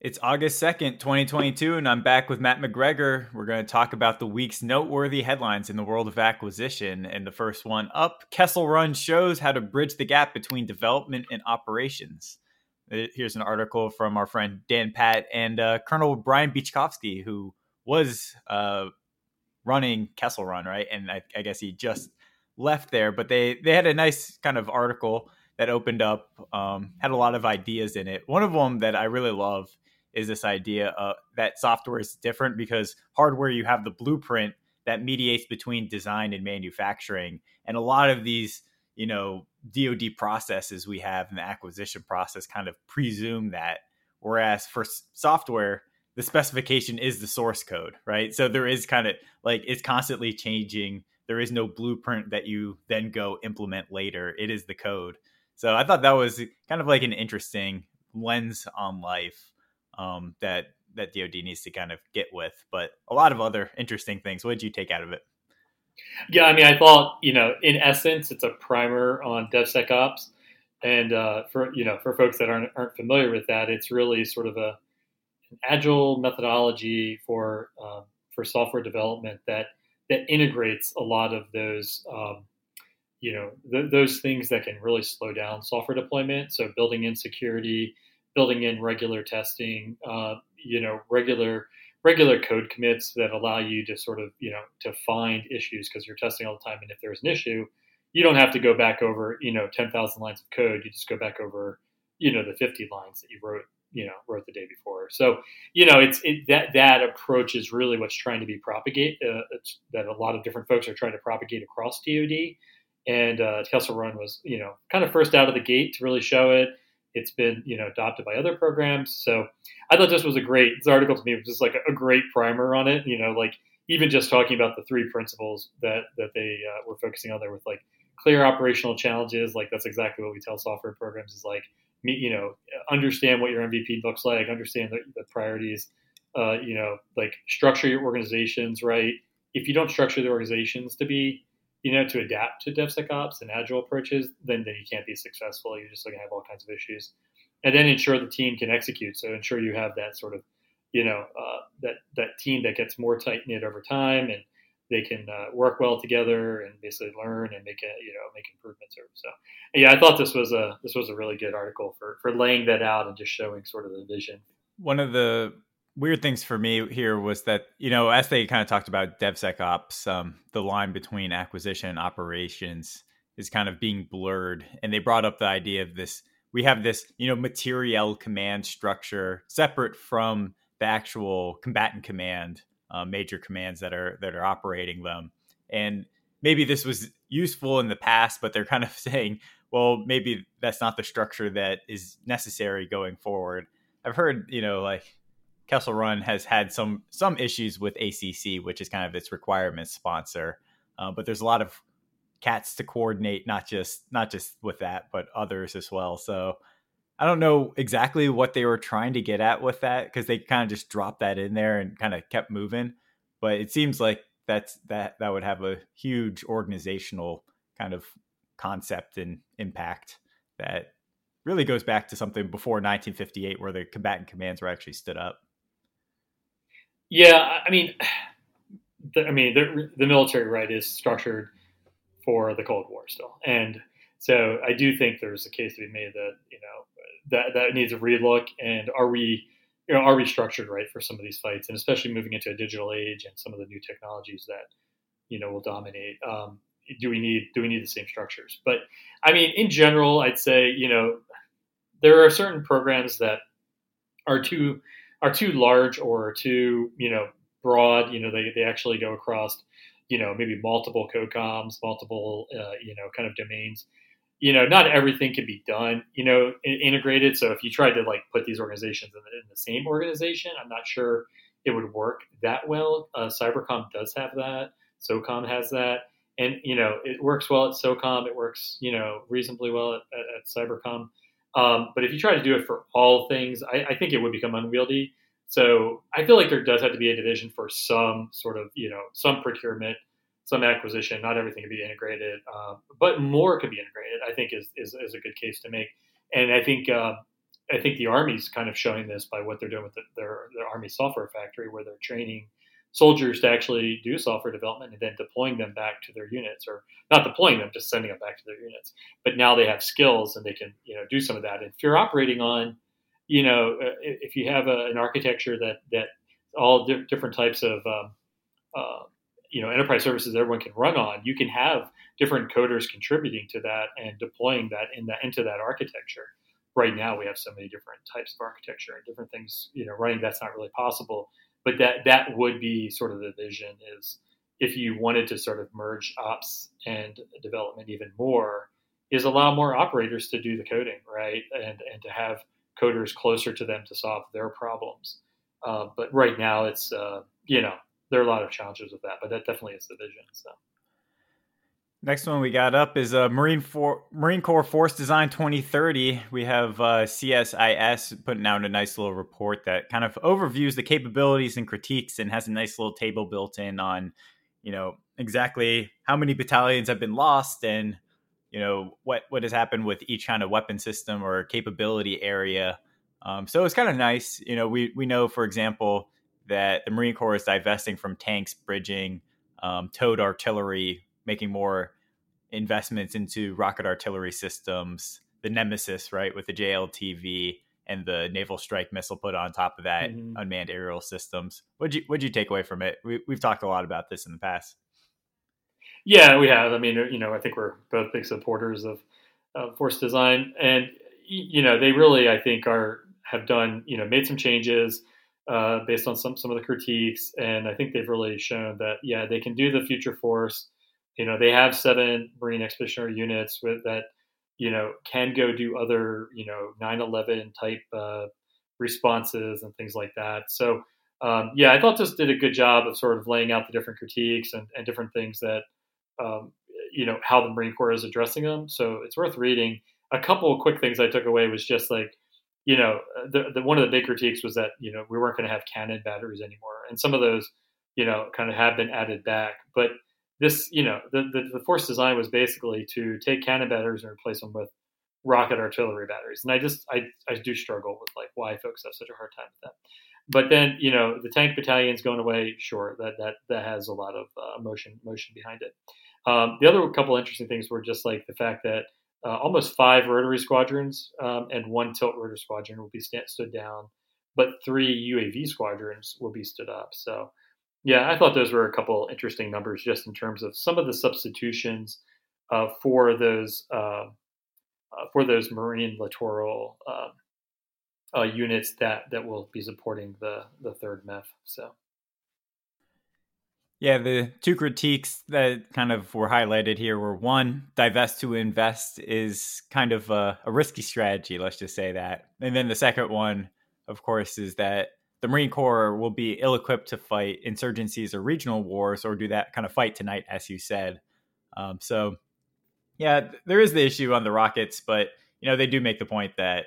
It's August 2nd, 2022, and I'm back with Matt McGregor. We're going to talk about the week's noteworthy headlines in the world of acquisition. And the first one up Kessel Run shows how to bridge the gap between development and operations. Uh, here's an article from our friend Dan Patt and uh, Colonel Brian Beachkowski, who was uh, running Kessel Run, right? And I, I, guess he just left there, but they, they had a nice kind of article that opened up, um, had a lot of ideas in it. One of them that I really love is this idea of that software is different because hardware you have the blueprint that mediates between design and manufacturing. And a lot of these you know dod processes we have in the acquisition process kind of presume that. Whereas for software the specification is the source code right? So there is kind of like it's constantly changing. There is no blueprint that you then go implement later. It is the code. So i thought that was kind of like an interesting lens on life um, that that DoD needs to kind of get with. But a lot of other interesting things. What did you take out of it? Yeah, I mean, I thought you know, in essence, it's a primer on DevSecOps, and uh, for you know, for folks that aren't aren't familiar with that, it's really sort of a an agile methodology for uh, for software development that that integrates a lot of those. Um, you know th- those things that can really slow down software deployment. So building in security, building in regular testing, uh, you know, regular regular code commits that allow you to sort of you know to find issues because you're testing all the time, and if there's an issue, you don't have to go back over you know 10,000 lines of code. You just go back over you know the 50 lines that you wrote you know wrote the day before. So you know it's it, that that approach is really what's trying to be propagate. Uh, that a lot of different folks are trying to propagate across DoD. And uh, Kessel Run was, you know, kind of first out of the gate to really show it it's been you know adopted by other programs. So I thought this was a great this article to me was just like a, great primer on it. You know, like even just talking about the three principles that that they uh, were focusing on there with like clear operational challenges. Like that's exactly what we tell software programs is like you know understand what your MVP looks like, understand the, the priorities. Uh, you know, like structure your organizations right. If you don't structure the organizations to be you know, to adapt to DevSecOps and agile approaches, then, then you can't be successful. You're just going to have all kinds of issues. And then ensure the team can execute. So ensure you have that sort of, you know, uh, that, that team that gets more tight knit over time and they can uh, work well together and basically learn and make a, you know, make improvements. Or, so yeah, I thought this was a, this was a really good article for, for laying that out and just showing sort of the vision. One of the weird things for me here was that you know as they kind of talked about DevSecOps, um, the line between acquisition and operations is kind of being blurred, and they brought up the idea of this. We have this you know materiel command structure separate from the actual combatant command, uh, major commands that are that are operating them, and maybe this was useful in the past, but they're kind of saying, well, maybe that's not the structure that is necessary going forward. I've heard, you know, like Kessel Run has had some some issues with ACC, which is kind of its requirement sponsor. Uh, but there's a lot of cats to coordinate, not just not just with that, but others as well. So I don't know exactly what they were trying to get at with that because they kind of just dropped that in there and kind of kept moving. But it seems like that's that that would have a huge organizational kind of concept and impact that really goes back to something before 1958 where the combatant commands were actually stood up. Yeah, I mean, the, I mean, the, the military right is structured for the Cold War still, and so I do think there's a case to be made that you know that that needs a relook. And are we, you know, are we structured right for some of these fights, and especially moving into a digital age and some of the new technologies that you know will dominate? Um, do we need do we need the same structures? But I mean, in general, I'd say you know there are certain programs that are too are too large or too you know broad. You know, they they actually go across you know maybe multiple cocoms, multiple uh, you know kind of domains. You know, not everything can be done. You know, integrated. So if you tried to like put these organizations in the, in the same organization, I'm not sure it would work that well. Uh, Cybercom does have that. SOCOM has that. And, you know, it works well at SOCOM. It works, you know, reasonably well at, at, at Cybercom. Um, but if you try to do it for all things, I, I, think it would become unwieldy. So I feel like there does have to be a division for some sort of, you know, some procurement, some acquisition. Not everything can be integrated, um, but more could be integrated. I think is, is, is a good case to make. And I think uh, I think the Army's kind of showing this by what they're doing with the, their their Army software factory, where they're training soldiers to actually do software development and then deploying them back to their units, or not deploying them, just sending them back to their units. But now they have skills and they can you know do some of that. If you're operating on, you know, uh, if you have a, an architecture that that all di- different types of um, uh, you know enterprise services everyone can run on, you can have different coders contributing to that and deploying that in that into that architecture. Right now, we have so many different types of architecture and different things, you know, running. That's not really possible, but that that would be sort of the vision is if you wanted to sort of merge ops and development even more, is allow more operators to do the coding, right, and and to have coders closer to them to solve their problems. Uh, but right now, it's uh, you know there are a lot of challenges with that, but that definitely is the vision. So. Next one we got up is uh, Marine For- Marine Corps Force Design 2030. We have uh, CSIS putting out a nice little report that kind of overviews the capabilities and critiques and has a nice little table built in on, you know, exactly how many battalions have been lost and, you know, what what has happened with each kind of weapon system or capability area. Um, so it's kind of nice. You know, we we know, for example, that the Marine Corps is divesting from tanks, bridging, um, towed artillery making more investments into rocket artillery systems, the NMESIS, right, with the JLTV and the naval strike missile put on top of that, mm-hmm. unmanned aerial systems. What'd you what'd you take away from it? We, we've talked a lot about this in the past. Yeah, we have. I mean, you know, I think we're both big supporters of uh, force design, and you know, they really, I think, are have done, you know, made some changes uh, based on some some of the critiques, and I think they've really shown that, yeah, they can do the future force you know, they have seven Marine Expeditionary units with that, you know, can go do other, you know, 9/11 type uh, responses and things like that. So, um, yeah, I thought this did a good job of sort of laying out the different critiques and, and different things that, um, you know, how the Marine Corps is addressing them. So it's worth reading. A couple of quick things I took away was just like, you know, the, the one of the big critiques was that you know we weren't going to have cannon batteries anymore, and some of those, you know, kind of have been added back, but this, you know, the, the, the force design was basically to take cannon batteries and replace them with rocket artillery batteries. And I just, I, I do struggle with like why folks have such a hard time with that. But then, you know, the tank battalion's going away. Sure, that that that has a lot of uh, motion motion behind it. Um, the other couple interesting things were just like the fact that uh, almost five rotary squadrons um, and one tilt rotor squadron will be st- stood down, but three UAV squadrons will be stood up. So yeah, I thought those were a couple interesting numbers just in terms of some of the substitutions uh, for those uh, uh, for those marine littoral um, uh, units that that will be supporting the the third MEF. So. Yeah, the two critiques that kind of were highlighted here were one, divest to invest is kind of a, a risky strategy, let's just say that. And then the second one, of course, is that the Marine Corps will be ill equipped to fight insurgencies or regional wars or do that kind of fight tonight, as you said. Um, so, yeah, there is the issue on the rockets, but you know they do make the point that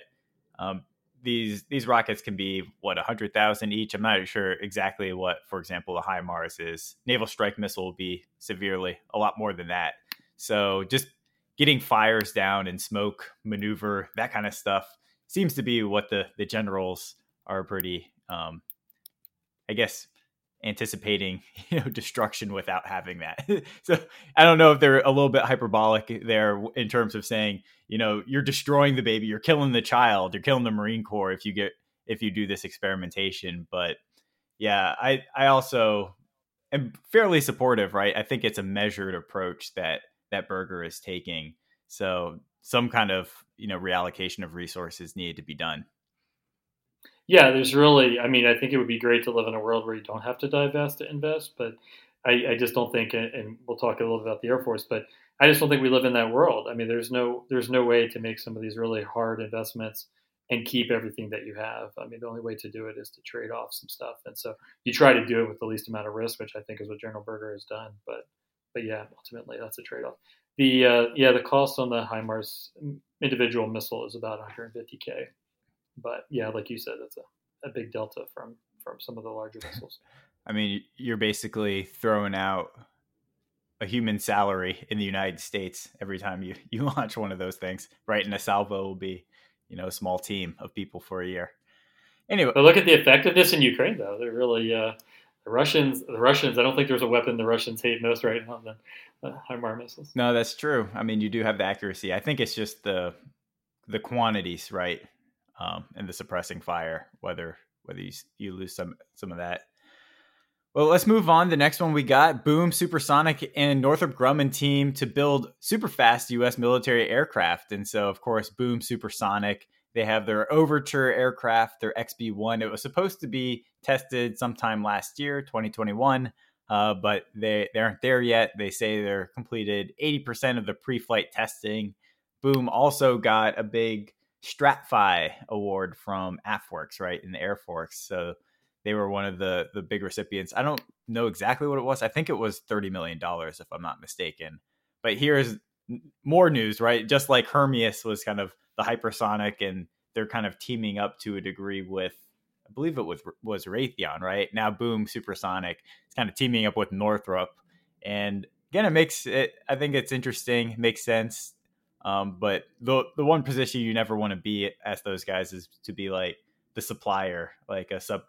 um, these these rockets can be what hundred thousand each. I'm not sure exactly what, for example, the HIMARS is. Naval strike missile will be severely a lot more than that. So just getting fires down and smoke maneuver that kind of stuff seems to be what the the generals are pretty um, I guess anticipating you know destruction without having that. so I don't know if they're a little bit hyperbolic there in terms of saying you know you're destroying the baby, you're killing the child, you're killing the Marine Corps if you get if you do this experimentation. But yeah, I I also am fairly supportive, right? I think it's a measured approach that that Berger is taking. So some kind of you know reallocation of resources needed to be done yeah, there's really, I mean, I think it would be great to live in a world where you don't have to divest to invest, but I, I just don't think, and we'll talk a little about the Air Force, but I just don't think we live in that world. I mean, there's no, there's no way to make some of these really hard investments and keep everything that you have. I mean, the only way to do it is to trade off some stuff, and so you try to do it with the least amount of risk, which I think is what General Berger has done. But, but yeah, ultimately that's a trade off. The uh, yeah, the cost on the HIMARS individual missile is about 150k but yeah, like you said, it's a, a big delta from from some of the larger vessels. I mean, you're basically throwing out a human salary in the United States every time you you launch one of those things, right? And a salvo will be you know a small team of people for a year. Anyway, but look at the effectiveness in Ukraine, though. They're really uh, the Russians. The Russians. I don't think there's a weapon the Russians hate most right now than uh, HIMARS missiles. No, that's true. I mean, you do have the accuracy. I think it's just the the quantities, right, um, and the suppressing fire. Whether whether you, you lose some some of that. Well, let's move on. The next one we got Boom Supersonic and Northrop Grumman team to build super fast U.S. military aircraft. And so, of course, Boom Supersonic, they have their Overture aircraft, their XB 1. It was supposed to be tested sometime last year, 2021, uh, but they, they aren't there yet. They say they're completed 80% of the pre flight testing. Boom also got a big STRATFI award from AFWERX, right, in the Air Force. So, they were one of the the big recipients. I don't know exactly what it was. I think it was thirty million dollars, if I'm not mistaken. But here's more news, right? Just like Hermeus was kind of the hypersonic, and they're kind of teaming up to a degree with, I believe it was was Raytheon, right? Now, Boom Supersonic is kind of teaming up with Northrop, and again, it makes it. I think it's interesting, makes sense. Um, but the the one position you never want to be as those guys is to be like the supplier, like a sub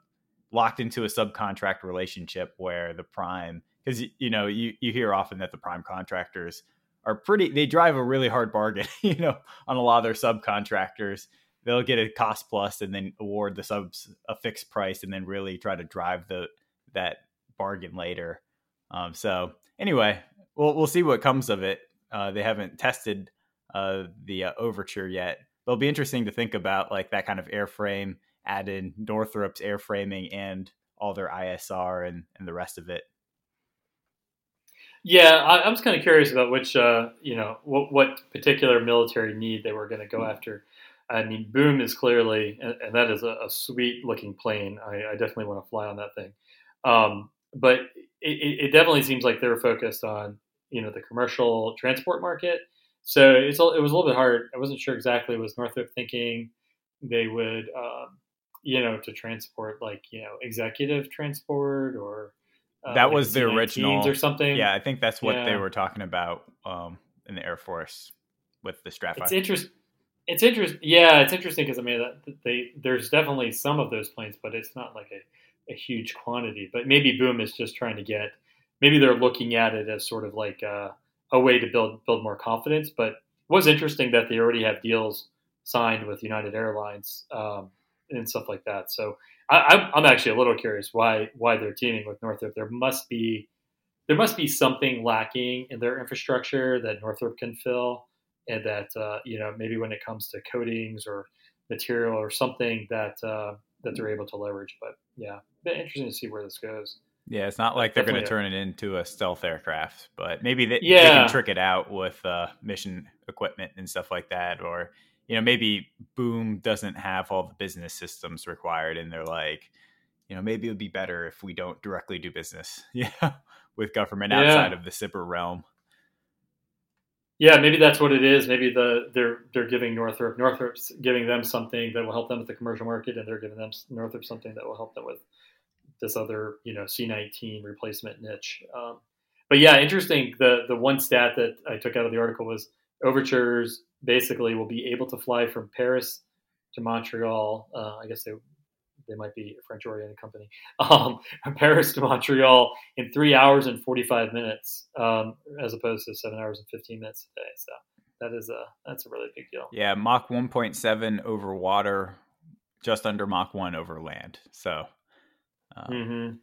locked into a subcontract relationship where the prime because you know you you hear often that the prime contractors are pretty they drive a really hard bargain you know on a lot of their subcontractors. They'll get a cost plus and then award the subs a fixed price and then really try to drive the that bargain later. Um, so anyway we'll we'll see what comes of it. Uh, they haven't tested uh, the uh, overture yet but it'll be interesting to think about like that kind of airframe add in Northrop's airframing and all their ISR and, and the rest of it. Yeah, I, I was kind of curious about which, uh, you know, what, what particular military need they were going to go mm-hmm. after. I mean, Boom is clearly, and, and that is a, a, sweet looking plane. I, I, definitely want to fly on that thing. Um, but it, it, definitely seems like they were focused on, you know, the commercial transport market. So it's, it was a little bit hard. I wasn't sure exactly was Northrop thinking they would um, you know, to transport like you know executive transport or uh, that was like the original or something. Yeah, I think that's what yeah. they were talking about um, in the Air Force with the STRATFI. It's interesting. It's interesting. Yeah, it's interesting because I mean, they there's definitely some of those planes, but it's not like a, a huge quantity. But maybe Boom is just trying to get. Maybe they're looking at it as sort of like a, a way to build build more confidence. But it was interesting that they already have deals signed with United Airlines. Um, and stuff like that. So I, am actually a little curious why why they're teaming with Northrop. There must be there must be something lacking in their infrastructure that Northrop can fill, and that uh, you know maybe when it comes to coatings or material or something that uh, that they're able to leverage. But yeah, interesting to see where this goes. Yeah, it's not like they're going to turn it into a stealth aircraft, but maybe they, yeah. they can trick it out with uh, mission equipment and stuff like that, or you know, maybe Boom doesn't have all the business systems required, and they're like, you know, maybe it would be better if we don't directly do business, yeah, with government yeah. outside of the SBIR realm. Yeah, maybe that's what it is. Maybe the they're they're giving Northrop Northrop's giving them something that will help them with the commercial market, and they're giving them Northrop something that will help them with this other you know C19 replacement niche. Um, but yeah, interesting. The the one stat that I took out of the article was overtures basically will be able to fly from Paris to Montreal. Uh, I guess they they might be a French oriented company. Um, Paris to Montreal in three hours and forty five minutes, um, as opposed to seven hours and fifteen minutes a day. So that is a that's a really big deal. Yeah, Mach one point seven over water, just under Mach one over land. So. Um, mm-hmm.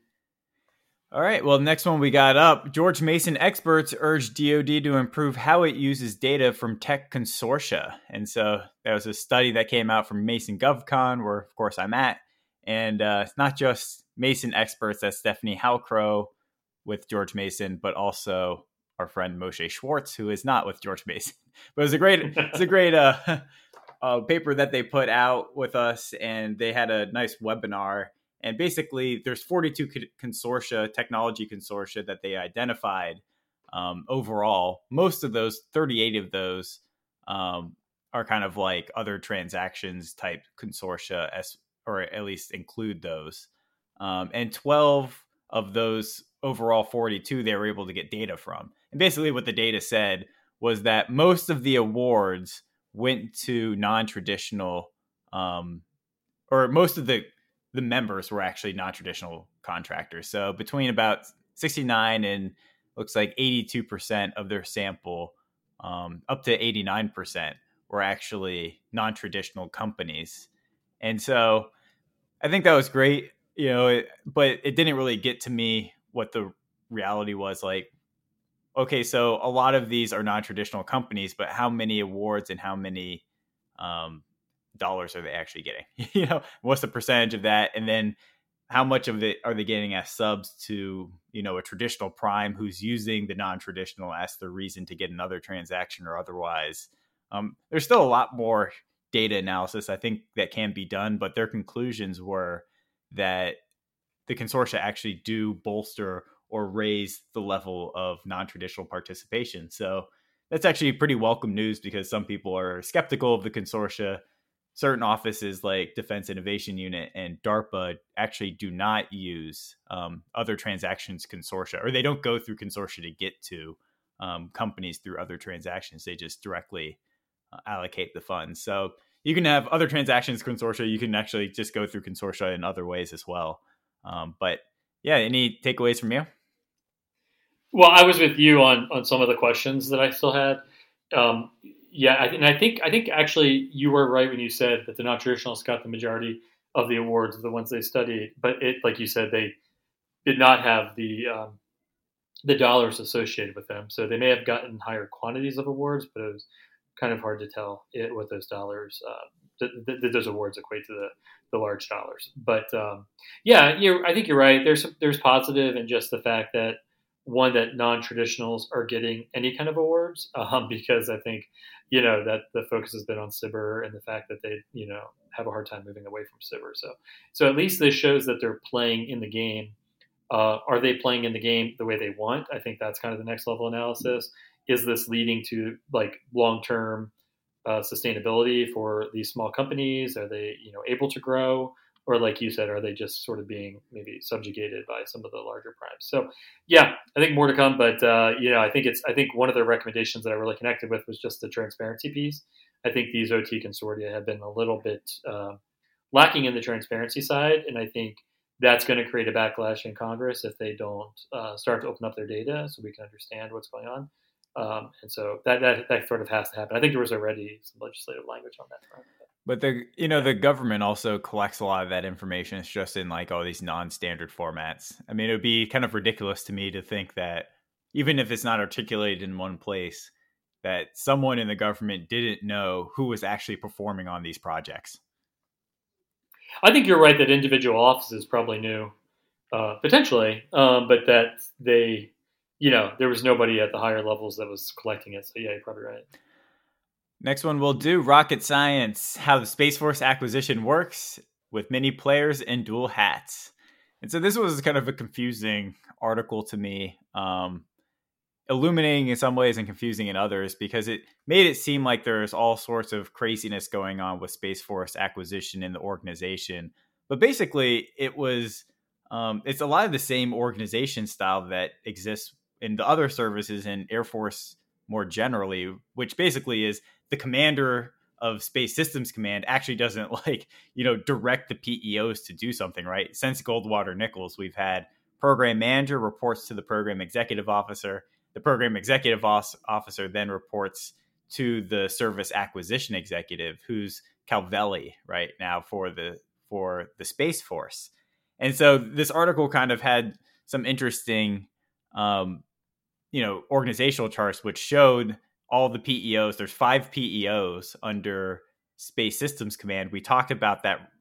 All right. Well, next one we got up. George Mason experts urge DoD to improve how it uses data from tech consortia, and so there was a study that came out from Mason GovCon, where of course I'm at, and uh, it's not just Mason experts. That's Stephanie Halcrow with George Mason, but also our friend Moshe Schwartz, who is not with George Mason. But it was a great, it's a great uh, uh, paper that they put out with us, and they had a nice webinar and basically, there's 42 consortia, technology consortia that they identified um, overall. Most of those, 38 of those, um, are kind of like other transactions type consortia, as, or at least include those. Um, and 12 of those overall 42, they were able to get data from. And basically, what the data said was that most of the awards went to non-traditional um, or most of the the members were actually non-traditional contractors. So between about 69 and looks like 82% of their sample um, up to 89% were actually non-traditional companies. And so i think that was great you know it, but it didn't really get to me what the reality was like okay, so a lot of these are non-traditional companies, but how many awards and how many um, dollars are they actually getting? you know, what's the percentage of that, and then how much of it are they getting as subs to you know a traditional prime who's using the non-traditional as the reason to get another transaction or otherwise? Um, there's still a lot more data analysis I think that can be done, but their conclusions were that the consortia actually do bolster or raise the level of non-traditional participation. So that's actually pretty welcome news because some people are skeptical of the consortia. Certain offices like Defense Innovation Unit and DARPA actually do not use um, other transactions consortia, or they don't go through consortia to get to um, companies through other transactions. They just directly uh, allocate the funds. So you can have other transactions consortia. You can actually just go through consortia in other ways as well. Um, but yeah, any takeaways from you? Well, I was with you on on some of the questions that I still had. Um, yeah, and I think I think actually you were right when you said that the non-traditionals got the majority of the awards, the ones they studied. But it, like you said, they did not have the um, the dollars associated with them. So they may have gotten higher quantities of awards, but it was kind of hard to tell it, what those dollars, uh, th- th- those awards equate to the, the large dollars. But um, yeah, I think you're right. There's there's positive in just the fact that one that non-traditionals are getting any kind of awards um, because I think you know that the focus has been on SBIR and the fact that they you know have a hard time moving away from SBIR. So so at least this shows that they're playing in the game. Uh, are they playing in the game the way they want? I think that's kind of the next level analysis. Is this leading to like long-term uh, sustainability for these small companies? Are they you know able to grow? Or like you said, are they just sort of being maybe subjugated by some of the larger primes? So, yeah, I think more to come. But uh, you know, I think it's I think one of the recommendations that I really connected with was just the transparency piece. I think these OT consortia have been a little bit uh, lacking in the transparency side, and I think that's going to create a backlash in Congress if they don't uh, start to open up their data so we can understand what's going on. Um, and so that, that that sort of has to happen. I think there was already some legislative language on that front. But the you know the government also collects a lot of that information. It's just in like all these non-standard formats. I mean, it would be kind of ridiculous to me to think that even if it's not articulated in one place, that someone in the government didn't know who was actually performing on these projects. I think you're right that individual offices probably knew, uh, potentially, um, but that they, you know, there was nobody at the higher levels that was collecting it. So yeah, you're probably right. Next one we'll do rocket science, how the Space Force acquisition works with many players and dual hats. And so this was kind of a confusing article to me, um, illuminating in some ways and confusing in others because it made it seem like there's all sorts of craziness going on with Space Force acquisition in the organization. But basically, it was um, it's a lot of the same organization style that exists in the other services in Air Force more generally, which basically is the commander of Space Systems Command actually doesn't like, you know, direct the PEOs to do something, right? Since Goldwater Nichols, we've had program manager reports to the program executive officer. The program executive officer then reports to the service acquisition executive, who's Calvelli right now for the for the Space Force. And so this article kind of had some interesting, um, you know, organizational charts which showed all the PEOs. There's five PEOs under Space Systems Command. We talked about that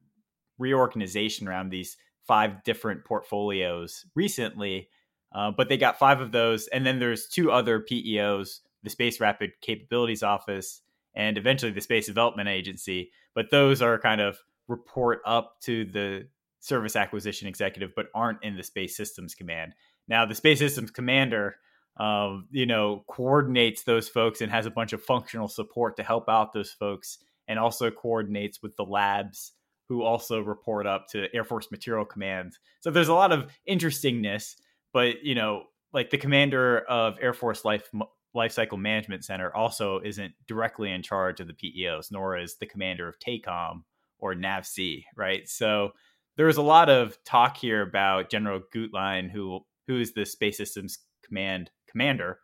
reorganization around these five different portfolios recently, uh, but they got five of those. And then there's two other PEOs the Space Rapid Capabilities Office and eventually the Space Development Agency. But those are kind of report up to the Service Acquisition Executive, but aren't in the Space Systems Command. Now, the Space Systems Commander um, you know, coordinates those folks and has a bunch of functional support to help out those folks, and also coordinates with the labs who also report up to Air Force Material Command. So there's a lot of interestingness, but you know, like the commander of Air Force Life Lifecycle Management Center also isn't directly in charge of the PEOs, nor is the commander of TACOM or NAVSEA, right? So there was a lot of talk here about General Guetlein, who who is the Space Systems Command commander,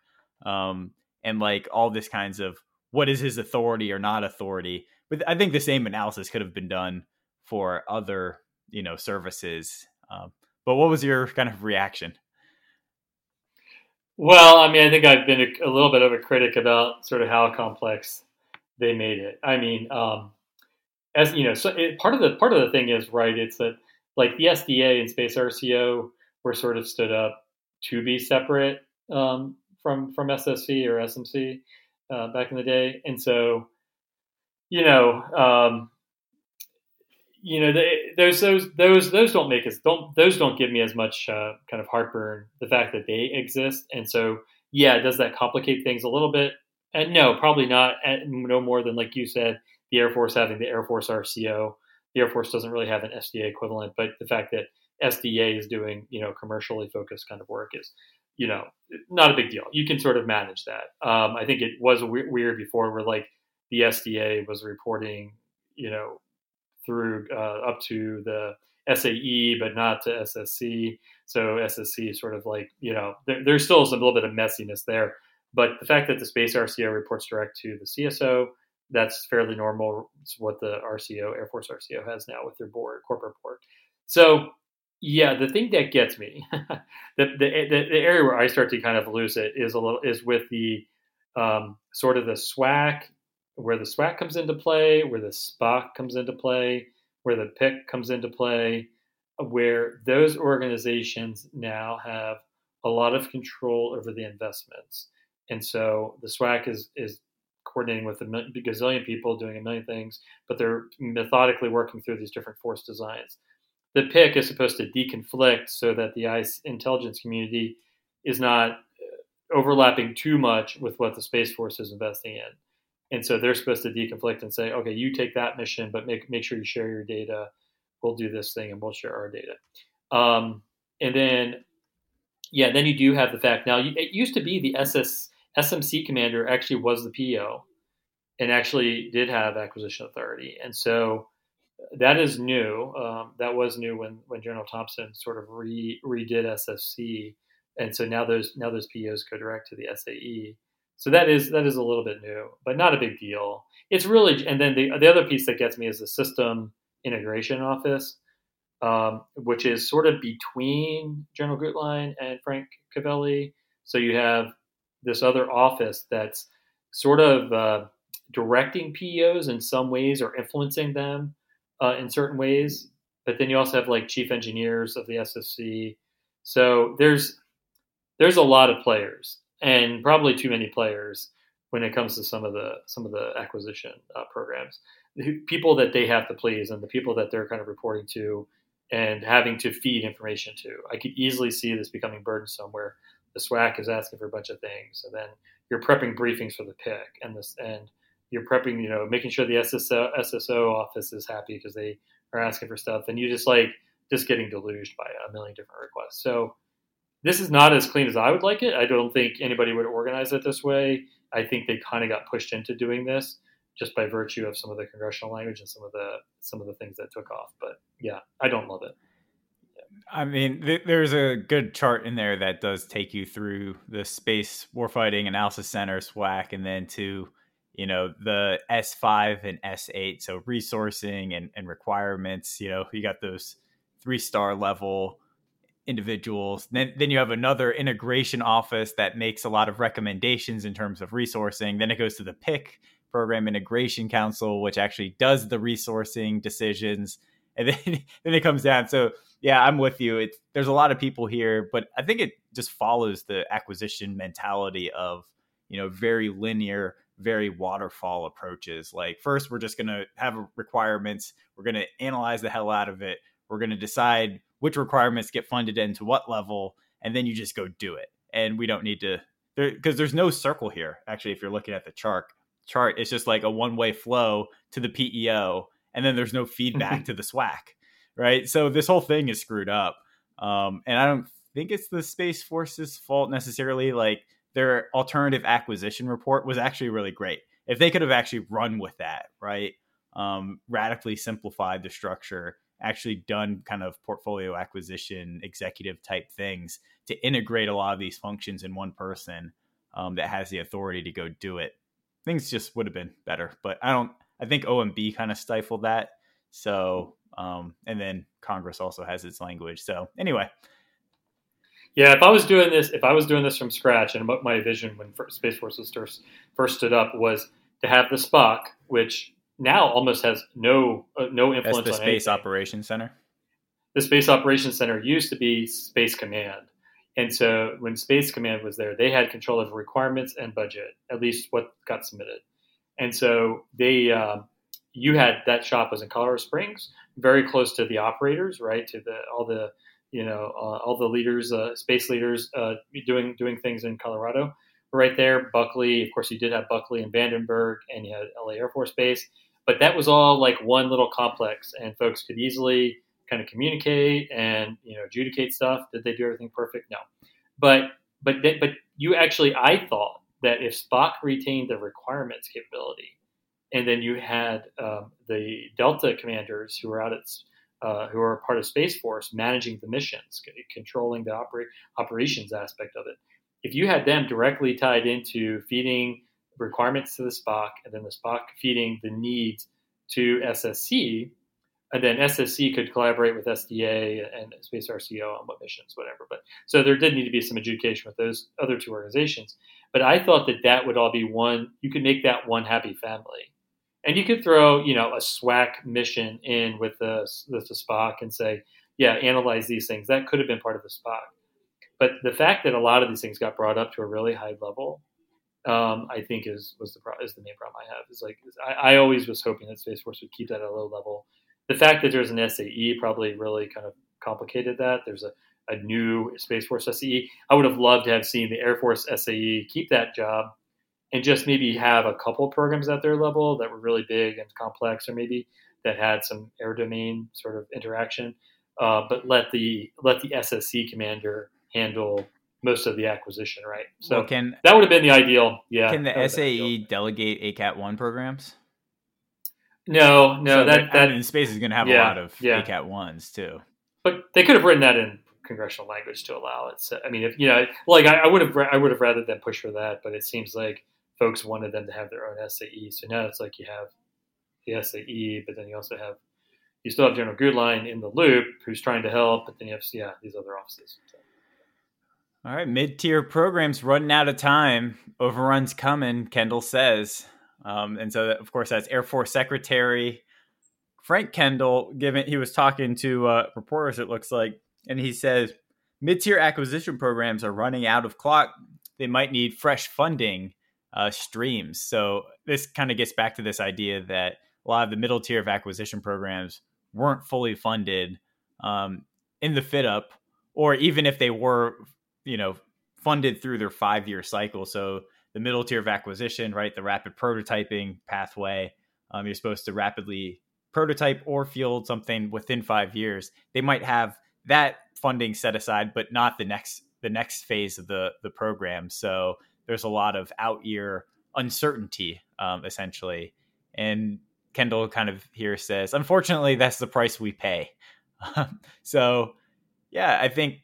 um, and like all this kinds of what is his authority or not authority. But I think the same analysis could have been done for other you know services. Um, but what was your kind of reaction? Well, I mean, I think I've been a, a, little bit of a critic about sort of how complex they made it. I mean, um, as you know, so it, part of the part of the thing is right. It's that like the SDA and Space RCO were sort of stood up to be separate um, from from SSC or SMC uh, back in the day, and so you know, um, you know, they, those those those those don't make us don't those don't give me as much uh, kind of heartburn. The fact that they exist, and so yeah, does that complicate things a little bit? And no, probably not. No more than like you said, the Air Force having the Air Force RCO. The Air Force doesn't really have an SDA equivalent, but the fact that SDA is doing you know commercially focused kind of work is you know not a big deal. You can sort of manage that. Um, I think it was weird before where like the SDA was reporting you know through uh, up to the SAE, but not to SSC. So SSC sort of like, you know, there, there's still some little bit of messiness there. But the fact that the Space RCO reports direct to the CSO, that's fairly normal. It's what the RCO, Air Force RCO, has now with their board, corporate board. So, yeah, the thing that gets me, the, the, the, area where I start to kind of lose it is a little is with the um, sort of the SWAC where the SWAC comes into play, where the SPOC comes into play, where the PIC comes into play, where those organizations now have a lot of control over the investments. And so the SWAC is, is coordinating with a gazillion people doing a million things, but they're methodically working through these different force designs. The PIC is supposed to deconflict so that the ICE intelligence community is not uh, overlapping too much with what the Space Force is investing in. And so they're supposed to deconflict and say, okay, you take that mission, but make make sure you share your data. We'll do this thing and we'll share our data. Um, and then, yeah, then you do have the fact now. It used to be the SS SMC commander actually was the PO, and actually did have acquisition authority. And so that is new. Um, that was new when when General Thompson sort of re, redid SFC, and so now those now those POs go direct to the SAE. So that is that is a little bit new, but not a big deal. It's really and then the the other piece that gets me is the system integration office, um, which is sort of between General Guetlein and Frank Calvelli. So you have this other office that's sort of uh, directing PEOs in some ways or influencing them uh, in certain ways. But then you also have like chief engineers of the SFC. So there's there's a lot of players and probably too many players when it comes to some of the some of the acquisition uh, programs. The people that they have to please and the people that they're kind of reporting to and having to feed information to. I could easily see this becoming burdensome where the SWAC is asking for a bunch of things, and then you're prepping briefings for the PIC and this and you're prepping, you know, making sure the SSO, SSO office is happy because they are asking for stuff, and you just like just getting deluged by a million different requests. So this is not as clean as I would like it. I don't think anybody would organize it this way. I think they kind of got pushed into doing this just by virtue of some of the congressional language and some of the some of the things that took off. But yeah, I don't love it. I mean, th- there's a good chart in there that does take you through the Space Warfighting Analysis Center SWAC, and then to you know the S5 and S8. So resourcing and, and requirements. You know, you got those three star level individuals. Then, then you have another integration office that makes a lot of recommendations in terms of resourcing. Then it goes to the PIC Program Integration Council, which actually does the resourcing decisions. And then, then it comes down. So yeah, I'm with you. It's there's a lot of people here, but I think it just follows the acquisition mentality of you know very linear, very waterfall approaches. Like first, we're just gonna have requirements. We're gonna analyze the hell out of it. We're gonna decide which requirements get funded into what level, and then you just go do it. And we don't need to because there, there's no circle here. Actually, if you're looking at the chart, chart it's just like a one way flow to the PEO, and then there's no feedback to the SWAC, right? So this whole thing is screwed up. Um, and I don't think it's the Space Force's fault necessarily. Like their alternative acquisition report was actually really great. If they could have actually run with that, right? Um, radically simplified the structure, actually done kind of portfolio acquisition, executive type things to integrate a lot of these functions in one person um, that has the authority to go do it. Things just would have been better, but I don't. I think OMB kind of stifled that. So, um, and then Congress also has its language. So, anyway, yeah, if I was doing this, if I was doing this from scratch, and what my vision when Space Force was first, first stood up was to have the SPOC, which now almost has no uh, no influence That's the Space anything. Operations Center. The Space Operations Center used to be Space Command, and so when Space Command was there, they had control of requirements and budget, at least what got submitted. And so they, uh, you had that shop was in Colorado Springs, very close to the operators, right? To the all the you know, uh, all the leaders, uh, space leaders, uh, doing doing things in Colorado. Right there, Buckley. Of course, you did have Buckley and Vandenberg, and you had LA Air Force Base. But that was all like one little complex, and folks could easily kind of communicate and you know adjudicate stuff. Did they do everything perfect? No, but but but you actually, I thought that if SPOC retained the requirements capability, and then you had um, the Delta commanders who were out at uh, who are part of Space Force managing the missions, controlling the oper- operations aspect of it. If you had them directly tied into feeding requirements to the SPOC, and then the SPOC feeding the needs to SSC, and then SSC could collaborate with SDA and Space RCO on what missions, whatever. But so there did need to be some adjudication with those other two organizations. But I thought that that would all be one. You could make that one happy family and you could throw, you know, a SWAC mission in with the, with the SPOC and say, yeah, analyze these things. That could have been part of the SPOC. But the fact that a lot of these things got brought up to a really high level, um, I think is was the is the main problem I have. Is like I, I, always was hoping that Space Force would keep that at a low level. The fact that there's an SAE probably really kind of complicated that. There's a, a new Space Force SAE. I would have loved to have seen the Air Force SAE keep that job and just maybe have a couple programs at their level that were really big and complex, or maybe that had some air domain sort of interaction. Uh, but let the let the SSC commander handle most of the acquisition, right? So well, can, that would have been the ideal. Yeah. Can the SAE delegate ACAT one programs? No, no. So that that I mean, space is going to have yeah, a lot of yeah. ACAT ones too. But they could have written that in congressional language to allow it. So, I mean, if you know, like I, I would have, I would have rather than push for that, but it seems like folks wanted them to have their own SAE. So now it's like you have the SAE, but then you also have you still have General Guetlein in the loop who's trying to help, but then you have yeah these other offices. So. All right, mid-tier programs running out of time. Overruns coming, Kendall says, um, and so of course that's Air Force Secretary Frank Kendall. Given he was talking to uh, reporters, it looks like, and he says mid-tier acquisition programs are running out of clock. They might need fresh funding uh, streams. So this kind of gets back to this idea that a lot of the middle tier of acquisition programs weren't fully funded um, in the FYDP, or even if they were, you know, funded through their five year cycle. So the middle tier of acquisition, right, the rapid prototyping pathway, um, you're supposed to rapidly prototype or field something within five years. They might have that funding set aside, but not the next the next phase of the the program. So there's a lot of out year uncertainty, um, essentially. And Kendall kind of here says, unfortunately, that's the price we pay. so, yeah, I think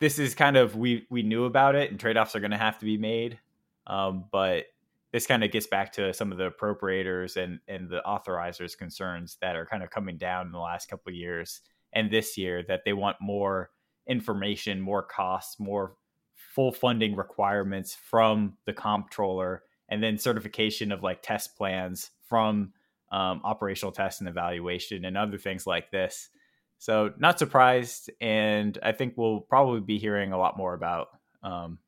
this is kind of we we knew about it, and trade offs are going to have to be made. Um, but this kind of gets back to some of the appropriators and and the authorizers' concerns that are kind of coming down in the last couple of years and this year that they want more information, more costs, more full funding requirements from the comptroller and then certification of like test plans from um, operational test and evaluation and other things like this. So, not surprised. And I think we'll probably be hearing a lot more about um,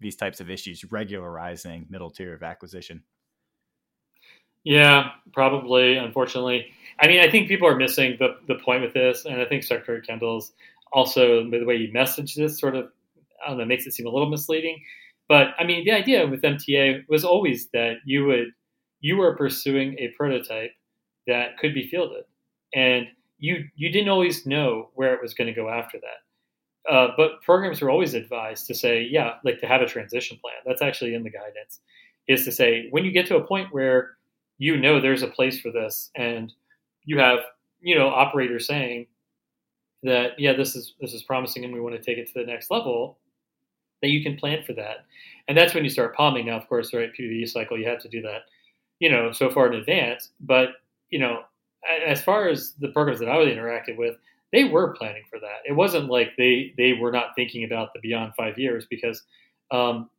these types of issues regularizing middle tier of acquisition. Yeah, probably, unfortunately. I mean, I think people are missing the, the point with this. And I think Secretary Kendall's also the way he messaged this sort of I don't know, makes it seem a little misleading. But I mean, the idea with MTA was always that you would you were pursuing a prototype that could be fielded, and you you didn't always know where it was going to go after that. uh, but programs were always advised to say, yeah, like to have a transition plan. That's actually in the guidance, is to say when you get to a point where you know there's a place for this, and you have you know operators saying that yeah, this is this is promising, and we want to take it to the next level, that you can plan for that, and that's when you start palming. Now, of course, right PBV cycle, you have to do that, you know, so far in advance. But you know, as far as the programs that I was interacted with, they were planning for that. It wasn't like they they were not thinking about the beyond five years because um,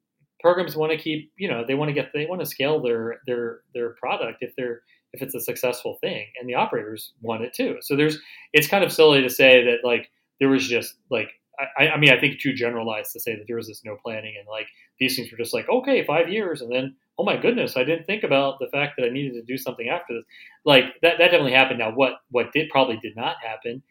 programs want to keep you know they want to get they want to scale their their their product if they're if it's a successful thing and the operators want it too. So there's it's kind of silly to say that like there was just like I, I mean I think too generalized to say that there was this no planning and like these things were just like okay five years and then oh my goodness I didn't think about the fact that I needed to do something after this like that that definitely happened. Now what what did probably did not happen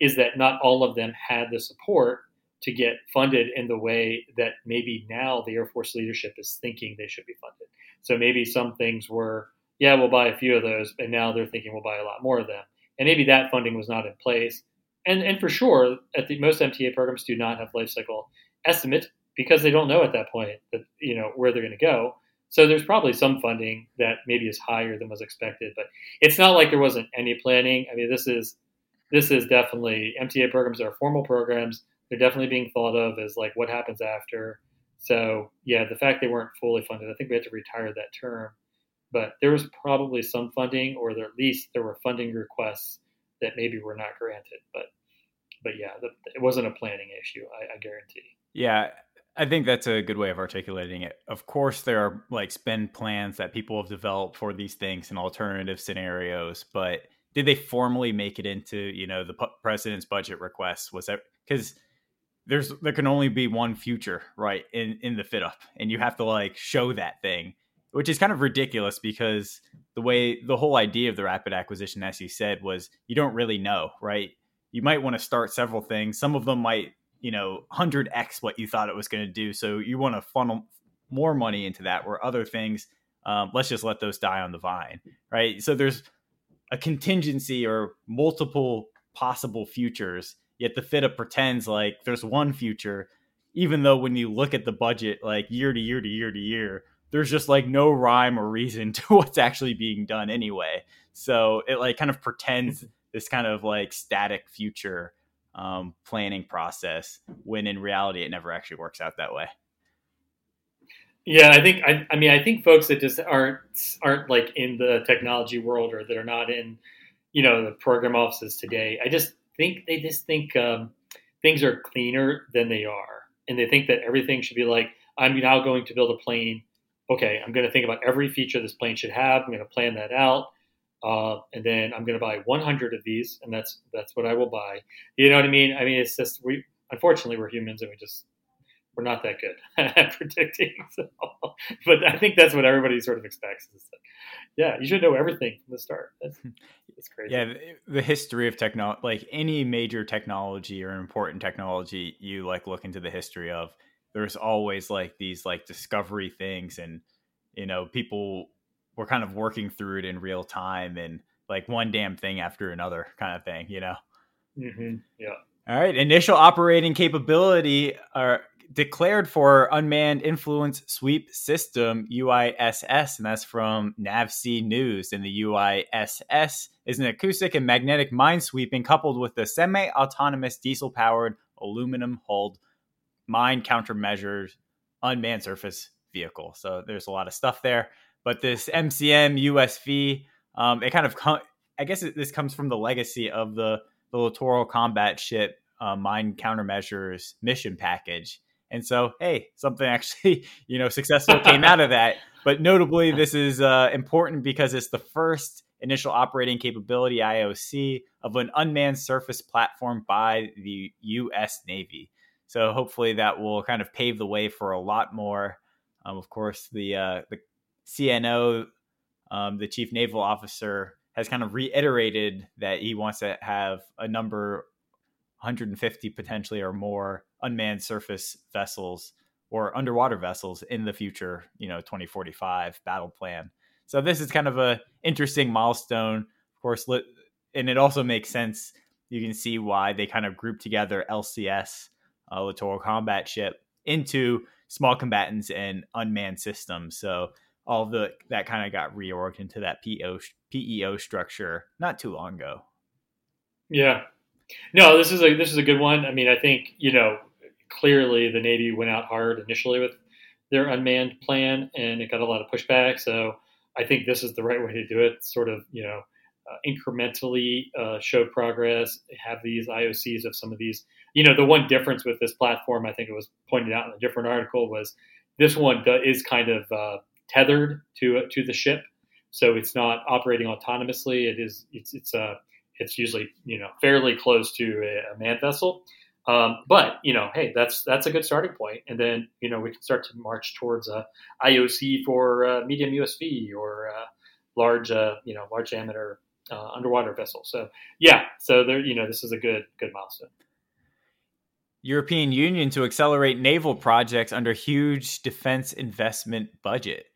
is that not all of them had the support to get funded in the way that maybe now the Air Force leadership is thinking they should be funded. So maybe some things were, yeah, we'll buy a few of those, and now they're thinking we'll buy a lot more of them. And maybe that funding was not in place. And and for sure, at the most MTA programs do not have life cycle estimates because they don't know at that point that you know where they're going to go. So there's probably some funding that maybe is higher than was expected, but it's not like there wasn't any planning. I mean, this is this is definitely MTA programs are formal programs. They're definitely being thought of as like what happens after. So yeah, the fact they weren't fully funded, I think we had to retire that term. But there was probably some funding, or at least there were funding requests that maybe were not granted. But but yeah, the, it wasn't a planning issue. I, I guarantee. Yeah, I think that's a good way of articulating it. Of course, there are like spend plans that people have developed for these things and alternative scenarios, but did they formally make it into you know the president's budget request? Was that because there's there can only be one future right in in the FYDP, and you have to like show that thing, which is kind of ridiculous because the way the whole idea of the rapid acquisition, as you said, was you don't really know, right? You might want to start several things. Some of them might you know 100x what you thought it was going to do, so you want to funnel more money into that. Where other things, um, let's just let those die on the vine, right? So there's a contingency or multiple possible futures. Yet the FYDP pretends like there's one future, even though when you look at the budget, like year to year to year to year, there's just like no rhyme or reason to what's actually being done anyway. So it like kind of pretends this kind of like static future um, planning process when in reality it never actually works out that way. Yeah, I think I, I mean I think folks that just aren't aren't like in the technology world or that are not in you know the program offices today. I just think they just think um, things are cleaner than they are, and they think that everything should be like I'm now going to build a plane. Okay, I'm going to think about every feature this plane should have. I'm going to plan that out, uh, and then I'm going to buy 100 of these, and that's that's what I will buy. You know what I mean? I mean, it's just we unfortunately we're humans and we just we're not that good at predicting. So, but I think that's what everybody sort of expects. Is that, yeah, you should know everything from the start. That's, that's crazy. Yeah, the history of technology, like any major technology or important technology, you like look into the history of. There's always like these like discovery things, and you know, people were kind of working through it in real time, and like one damn thing after another kind of thing. You know. Mm-hmm. Yeah. All right. Initial operating capability are declared for Unmanned Influence Sweep System UISS, and that's from NAVSEA News. And the UISS is an acoustic and magnetic mine sweeping coupled with the semi autonomous diesel powered aluminum hulled mine countermeasures unmanned surface vehicle. So there's a lot of stuff there. But this MCM USV, um, it kind of, com- I guess it, this comes from the legacy of the, the littoral combat ship uh, mine countermeasures mission package. And so, hey, something actually, you know, successful came out of that. But notably, this is uh, important because it's the first initial operating capability IOC of an unmanned surface platform by the U.S. Navy. So hopefully, that will kind of pave the way for a lot more. Um, of course, the uh, the CNO, um, the chief naval officer, has kind of reiterated that he wants to have a number 150 potentially or more unmanned surface vessels or underwater vessels in the future, you know, 2045 battle plan. So this is kind of a interesting milestone, of course, and it also makes sense. You can see why they kind of group together LCS uh, littoral combat ship into small combatants and unmanned systems. So all the that kind of got reorged into that PO, PEO structure not too long ago. Yeah, no, this is a this is a good one. I mean, I think you know clearly the Navy went out hard initially with their unmanned plan, and it got a lot of pushback. So I think this is the right way to do it. Sort of you know uh, incrementally uh, show progress, have these IOCs of some of these. You know, the one difference with this platform, I think it was pointed out in a different article, was this one is kind of uh, tethered to to the ship, so it's not operating autonomously. It is it's it's a uh, it's usually you know fairly close to a, a manned vessel. Um, but you know, hey, that's that's a good starting point, and then you know we can start to march towards a IOC for uh, medium USV or uh, large, uh, you know, large diameter uh, underwater vessel. So yeah, so there, you know, this is a good good milestone. European Union to accelerate naval projects under huge defense investment budget.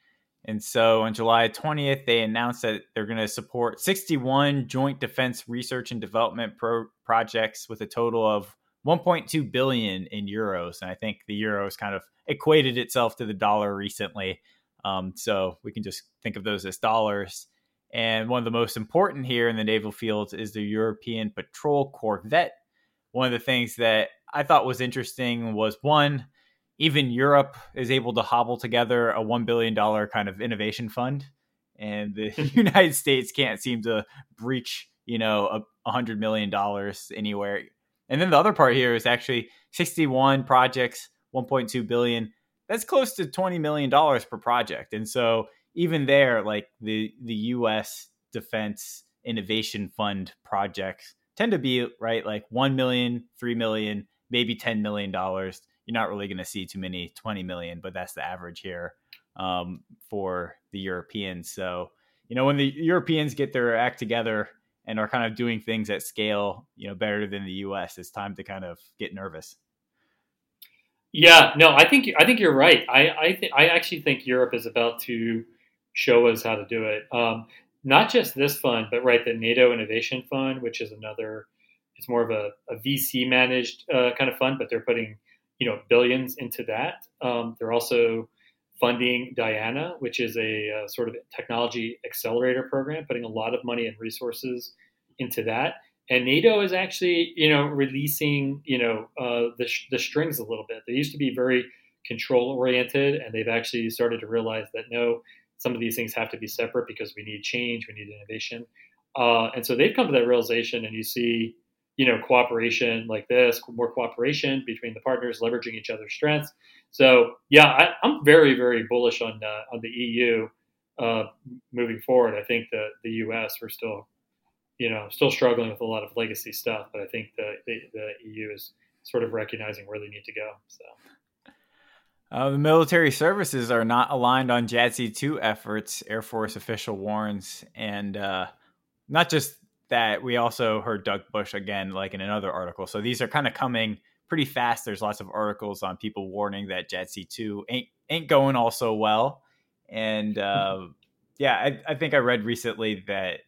And so on July 20th, they announced that they're going to support 61 joint defense research and development pro- projects with a total of 1.2 billion in euros. And I think the euro euros kind of equated itself to the dollar recently. Um, so we can just think of those as dollars. And one of the most important here in the naval fields is the European Patrol Corvette. One of the things that I thought was interesting was one, even Europe is able to hobble together a $1 billion kind of innovation fund. And the United States can't seem to breach, you know, a $100 million anywhere. And then the other part here is actually 61 projects, 1.2 billion. That's close to 20 million dollars per project. And so even there, like the the U.S. Defense Innovation Fund projects tend to be right, like one million, three million, maybe ten million dollars you're not really going to see too many 20 million, but that's the average here um, for the Europeans. So, you know, when the Europeans get their act together and are kind of doing things at scale, you know, better than the U.S., it's time to kind of get nervous. Yeah, no, I think I think you're right. I I, th- I actually think Europe is about to show us how to do it. Um, not just this fund, but right, the NATO Innovation Fund, which is another. It's more of a, a VC managed uh, kind of fund, but they're putting you know billions into that. Um, they're also funding Diana, which is a, a, sort of technology accelerator program, putting a lot of money and resources into that. And NATO is actually, you know, releasing, you know, uh, the, the strings a little bit. They used to be very control oriented, and they've actually started to realize that no, some of these things have to be separate because we need change, we need innovation. Uh, and so they've come to that realization, and you see, you know, cooperation like this, more cooperation between the partners, leveraging each other's strengths. So yeah, I, am very, very bullish on uh, on the EU uh, moving forward. I think the the US we're still, you know, still struggling with a lot of legacy stuff, but I think the the, the EU is sort of recognizing where they need to go. So. Uh, the military services are not aligned on JADC2 efforts, Air Force official warns. And uh, not just that we also heard Doug Bush again, like in another article. So these are kind of coming pretty fast. There's lots of articles on people warning that JADC2 ain't ain't going all so well. And uh, yeah, I, I think I read recently that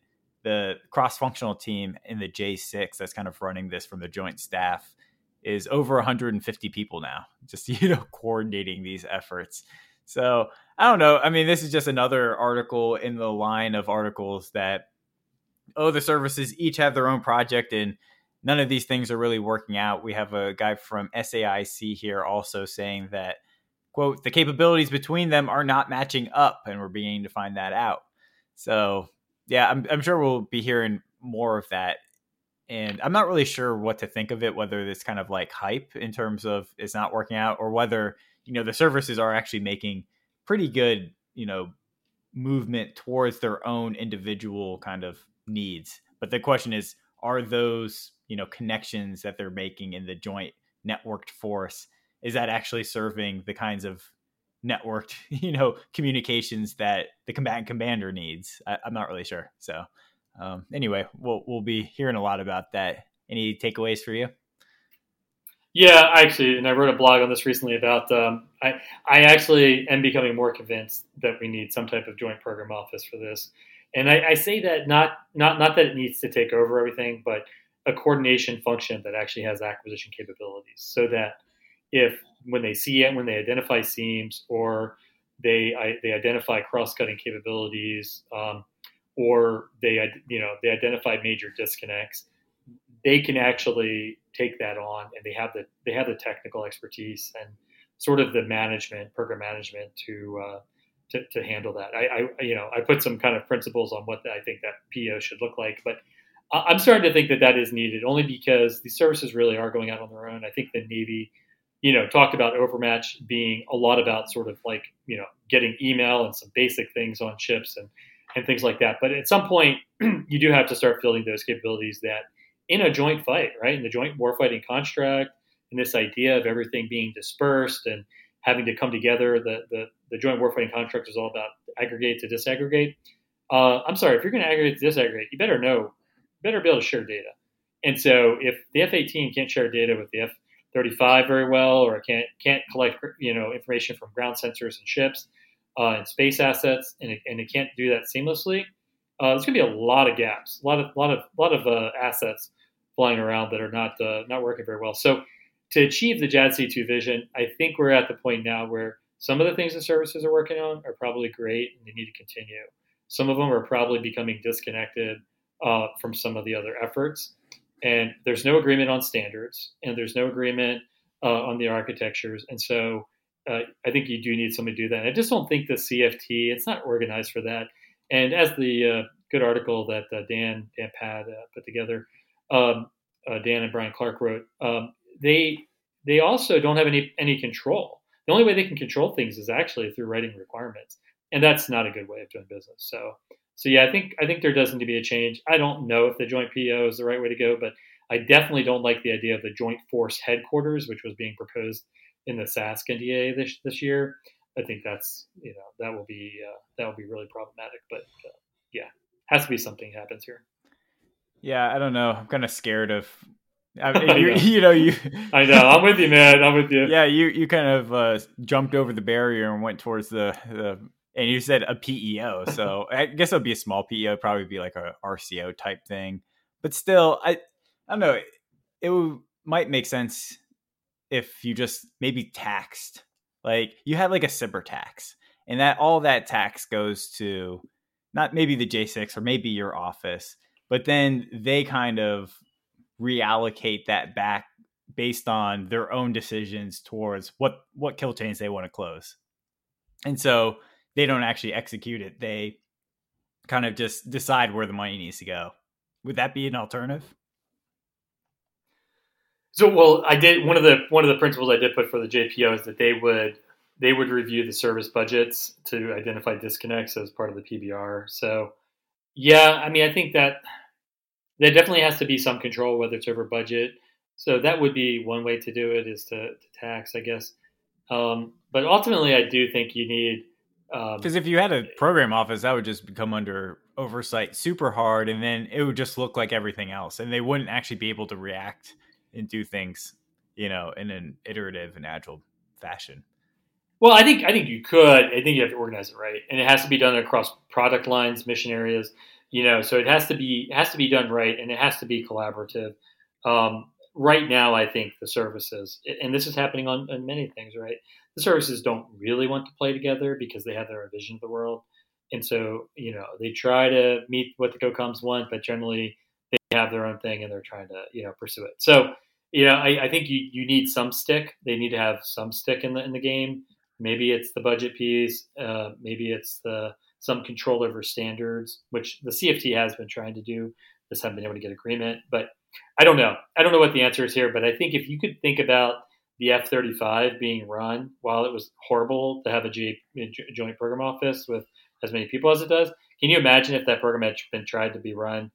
the cross functional team in the J6 that's kind of running this from the joint staff is over 150 people now, just you know, coordinating these efforts. So I don't know. I mean, this is just another article in the line of articles that oh, the services each have their own project and none of these things are really working out. We have a guy from SAIC here also saying that, quote, the capabilities between them are not matching up, and we're beginning to find that out. So, yeah, I'm, I'm sure we'll be hearing more of that. And I'm not really sure what to think of it, whether it's kind of like hype in terms of it's not working out, or whether, you know, the services are actually making pretty good, you know, movement towards their own individual kind of needs. But the question is, are those you know connections that they're making in the joint networked force is that actually serving the kinds of networked you know communications that the combatant commander needs? I, am not really sure. So um, anyway, we'll we'll be hearing a lot about that. Any takeaways for you? Yeah, actually, and I wrote a blog on this recently about. Um, I I actually am becoming more convinced that we need some type of joint program office for this. And I, I, say that not not not that it needs to take over everything, but a coordination function that actually has acquisition capabilities, so that if when they see it, when they identify seams, or they I, they identify cross-cutting capabilities, um, or they you know they identify major disconnects, they can actually take that on, and they have the they have the technical expertise and sort of the management, program management to uh, to, to, handle that. I, I, you know I put some kind of principles on what I think that PO should look like, but I'm starting to think that that is needed only because these services really are going out on their own. I think the Navy, you know, talked about Overmatch being a lot about sort of like you know getting email and some basic things on ships and and things like that. But at some point, you do have to start building those capabilities that in a joint fight, right, in the joint warfighting construct, and this idea of everything being dispersed and having to come together. The the, the joint warfighting contract is all about aggregate to disaggregate. Uh, I'm sorry, if you're going to aggregate to disaggregate, you better know you better be able to share data. And so if the F-18 can't share data with the F-35 very well, or can't can't collect you know information from ground sensors and ships uh, and space assets, and it, and it can't do that seamlessly, uh, there's going to be a lot of gaps, a lot of lot of lot of uh, assets flying around that are not uh, not working very well. So to achieve the JADC2 vision, I think we're at the point now where some of the things the services are working on are probably great and they need to continue. Some of them are probably becoming disconnected uh, from some of the other efforts. And there's no agreement on standards, and there's no agreement uh, on the architectures. And so uh, I think you do need somebody to do that. And I just don't think the CFT, it's not organized for that. And as the uh, good article that uh, Dan, Dan Patt uh, put together, um, Dan and Brian Clark wrote, um, they they also don't have any any control. The only way they can control things is actually through writing requirements, and that's not a good way of doing business. So so yeah, I think I think there does need to be a change. I don't know if the joint PO is the right way to go, but I definitely don't like the idea of the Joint Force Headquarters, which was being proposed in the SASC NDA this this year. I think that's you know that will be uh, that will be really problematic. But uh, yeah, has to be something happens here. Yeah, I don't know. I'm kind of scared of. I you, you, know, you. I know. I'm with you, man. I'm with you. Yeah, you you kind of uh, jumped over the barrier and went towards the the and you said a PEO, so I guess it would be a small PEO, probably be like a RCO type thing. But still, I I don't know. It would, might make sense if you just maybe taxed, like you had like a SBIR tax, and that all that tax goes to not maybe the J6 or maybe your office, but then they kind of reallocate that back based on their own decisions towards what what kill chains they want to close. And so they don't actually execute it. They kind of just decide where the money needs to go. Would that be an alternative? So, well, I did one of the one of the principles I did put for the JPO is that they would they would review the service budgets to identify disconnects as part of the PBR. So, yeah, I mean, I think that there definitely has to be some control whether it's over budget. So that would be one way to do it is to, to tax, I guess. Um, but ultimately, I do think you need because um, if you had a program office, that would just become under oversight super hard, and then it would just look like everything else, and they wouldn't actually be able to react and do things, you know, in an iterative and agile fashion. Well, I think I think you could. I think you have to organize it right, and it has to be done across product lines, mission areas. You know, so it has to be has to be done right, and it has to be collaborative. Um, right now, I think the services, and this is happening on, on many things, right? The services don't really want to play together because they have their own vision of the world. And so, you know, they try to meet what the COCOMs want, but generally have their own thing and they're trying to, you know, pursue it. So, you know, I, I think you, you need some stick. They need to have some stick in the in the game. Maybe it's the budget piece. Uh, maybe it's the some control over standards, which the CFT has been trying to do. Just haven't been able to get agreement. But I don't know. I don't know what the answer is here, but I think if you could think about the F 35 being run, while it was horrible to have a, G, a joint program office with as many people as it does, can you imagine if that program had been tried to be run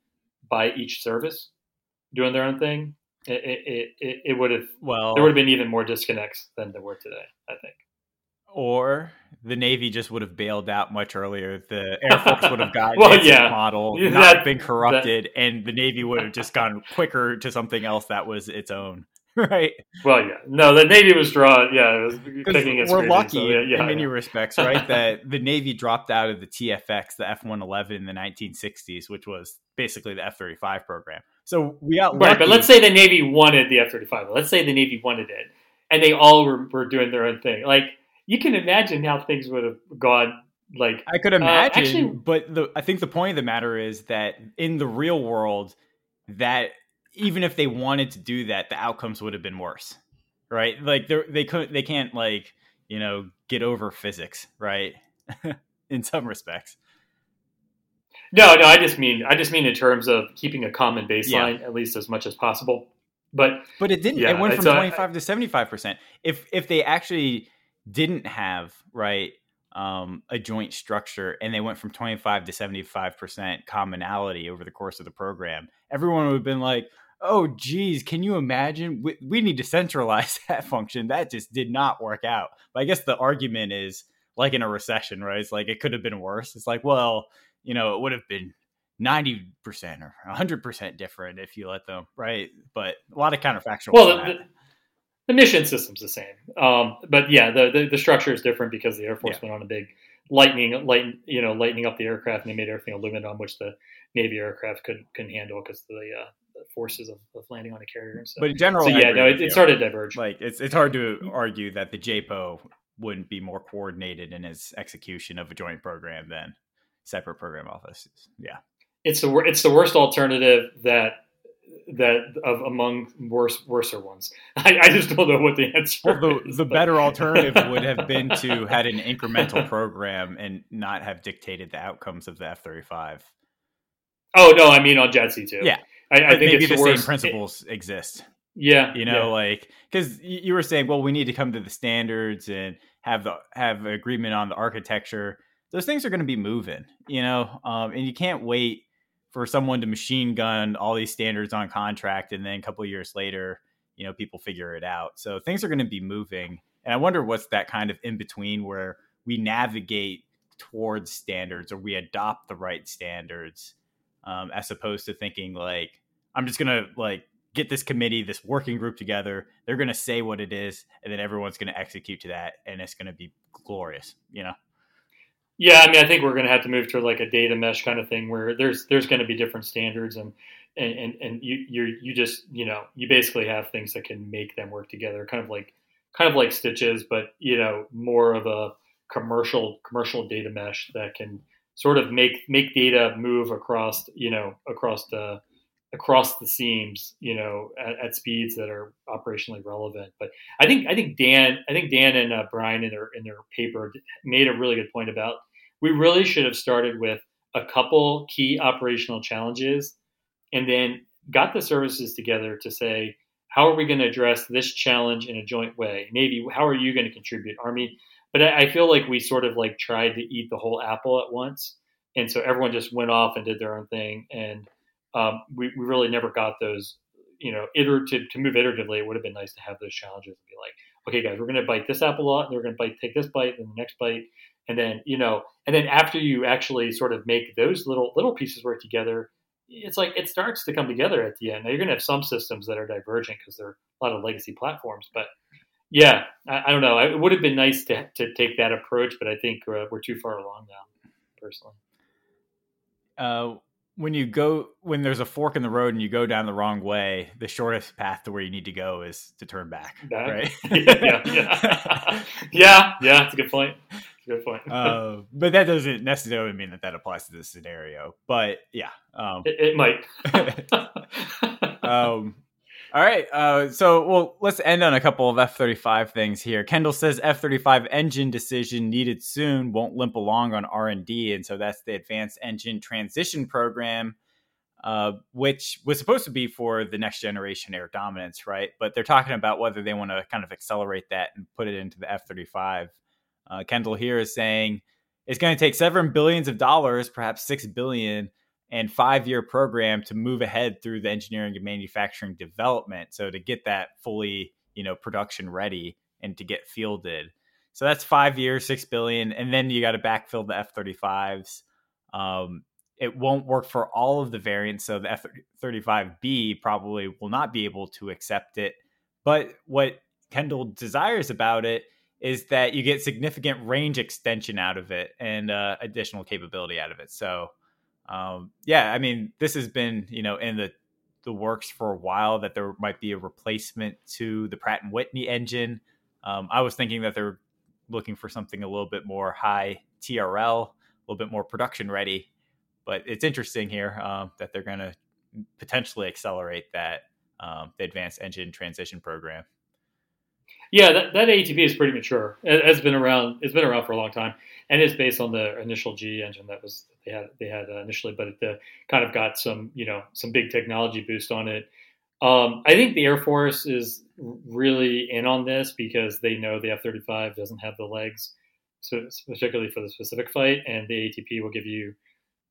by each service doing their own thing? It, it, it, it would have, well, there would have been even more disconnects than there were today, I think or the Navy just would have bailed out much earlier. The Air Force would have gotten well, its yeah. model, not that, been corrupted, that. and the Navy would have just gone quicker to something else that was its own. Right. Well, yeah. No, the Navy was drawn. Yeah, it was picking its. We're lucky so, yeah, yeah, in many respects, right? that the Navy dropped out of the TFX, the F one eleven in the nineteen sixties, which was basically the F thirty five program. So we got right. But let's say the Navy wanted the F thirty five. Let's say the Navy wanted it and they all were, were doing their own thing. Like you can imagine how things would have gone. Like I could imagine, uh, actually, but the, I think the point of the matter is that in the real world, that even if they wanted to do that, the outcomes would have been worse, right? Like they they could they can't like you know get over physics, right? in some respects. No, no, I just mean I just mean in terms of keeping a common baseline yeah. at least as much as possible. But but it didn't. Yeah, it went from twenty five to seventy five percent. If if they actually didn't have right um, a joint structure and they went from twenty five to seventy five percent commonality over the course of the program, everyone would have been like, "Oh, geez, can you imagine? We, we need to centralize that function. That just did not work out." But I guess the argument is like in a recession, right? It's like it could have been worse. It's like, well, you know, it would have been 90% or 100% different if you let them, right? But a lot of counterfactual. Well, the, the, mission system's the same. Um, but yeah, the, the, the, structure is different because the Air Force yeah. went on a big lightning, light, you know, lightening up the aircraft and they made everything aluminum which the Navy aircraft could, couldn't handle because the, uh, the forces of, of, landing on a carrier. But in general, so yeah, no, it, it started to diverge. Like it's, it's hard to argue that the JPO wouldn't be more coordinated in its execution of a joint program than separate program offices. Yeah, it's the it's the worst alternative that that of among worse worser ones. I, I just don't know what the answer. Well, the, is, the better alternative would have been to had an incremental program and not have dictated the outcomes of the F thirty five. Oh no, I mean on JADC2. Yeah, I, I think maybe the, the same principles it, exist. Yeah, you know, yeah. like because you were saying, well, we need to come to the standards and have the have agreement on the architecture. Those things are going to be moving, you know, um, and you can't wait for someone to machine gun all these standards on contract, and then a couple years later, you know, people figure it out. So things are going to be moving, and I wonder what's that kind of in between where we navigate towards standards or we adopt the right standards, um, as opposed to thinking like I'm just gonna like get this committee, this working group together. They're to say what it is, and then everyone's to execute to that, and it's to be glorious. You know. Yeah, I mean, I think we're going to have to move to like a data mesh kind of thing where there's there's going to be different standards and and and, and you you you just you know you basically have things that can make them work together, kind of like kind of like stitches, but you know more of a commercial commercial data mesh that can sort of make make data move across you know across the across the seams, you know, at, at, speeds that are operationally relevant. But I think I think Dan I think Dan and uh, Brian in their in their paper made a really good point about we really should have started with a couple key operational challenges, and then got the services together to say how are we going to address this challenge in a joint way? Maybe how are you going to contribute, Army? But I, I feel like we sort of like tried to eat the whole apple at once, and so everyone just went off and did their own thing and um, we, we really never got those, you know, iterative to move iteratively. It would have been nice to have those challenges and be like, okay, guys, we're going to bite this apple a lot, and we're going to bite take this bite, and the next bite, and then you know, and then after you actually sort of make those little little pieces work together, it's like it starts to come together at the end. Now you're going to have some systems that are divergent because there are a lot of legacy platforms, but yeah, I, I, don't know. It would have been nice to to take that approach, but I think uh, we're too far along now, personally. Uh, when you go when there's a fork in the road and you go down the wrong way, the shortest path to where you need to go is to turn back. back? Right? yeah, yeah, yeah, yeah. That's a good point. a good point. uh, but that doesn't necessarily mean that that applies to this scenario. But yeah, um, it, it, might. um, all right. Uh, so, well, let's end on a couple of F 35 things here. Kendall says F 35 engine decision needed soon won't limp along on R&D. And so that's the Advanced Engine Transition Program, uh, which was supposed to be for the next generation air dominance, right? But they're talking about whether they want to kind of accelerate that and put it into the F 35. Uh, Kendall here is saying it's going to take seven billions of dollars, perhaps six billion and five year program to move ahead through the engineering and manufacturing development. So to get that fully, you know, production ready and to get fielded. So that's five years, six billion, and then you got to backfill the F thirty fives. Um, it won't work for all of the variants, so the F thirty five B probably will not be able to accept it. But what Kendall desires about it is that you get significant range extension out of it and uh, additional capability out of it. So um, yeah, I mean, this has been, you know, in the the works for a while that there might be a replacement to the Pratt and Whitney engine. Um, I was thinking that they're looking for something a little bit more high TRL, a little bit more production ready. But it's interesting here um, that they're going to potentially accelerate that um, the advanced engine transition program. Yeah, that, that ATP is pretty mature. It has been around. It's been around for a long time, and it's based on the initial G engine that was they had they had uh, initially, but it uh, kind of got some you know some big technology boost on it. Um, I think the Air Force is really in on this because they know the F thirty five doesn't have the legs, so particularly for the Pacific fight, and the ATP will give you.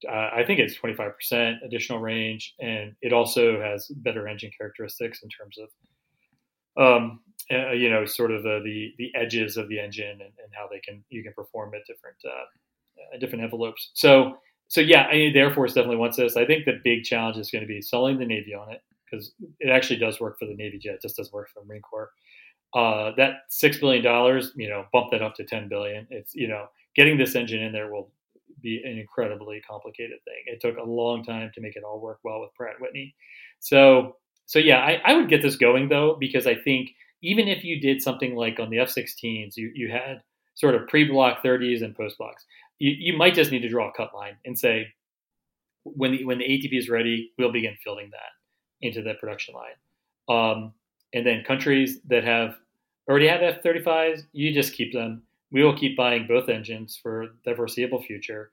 Uh, I think it's 25% additional range, and it also has better engine characteristics in terms of um, uh, you know, sort of the, the, the edges of the engine and, and, how they can you can perform at different uh, different envelopes. So so yeah, I mean, the Air Force definitely wants this. I think the big challenge is going to be selling the Navy on it because it actually does work for the Navy jet, it just doesn't work for the Marine Corps. Uh, that six billion dollars, you know, bump that up to ten billion. It's you know, getting this engine in there will be an incredibly complicated thing. It took a long time to make it all work well with Pratt Whitney. So so yeah, I, I would get this going though because I think even if you did something like on the F-16s, you you had sort of pre-block 30s and post-blocks, you, you might just need to draw a cut line and say when the when the ATP is ready, we'll begin fielding that into the production line. Um, and then countries that have already have F-35s, you just keep them. We will keep buying both engines for the foreseeable future.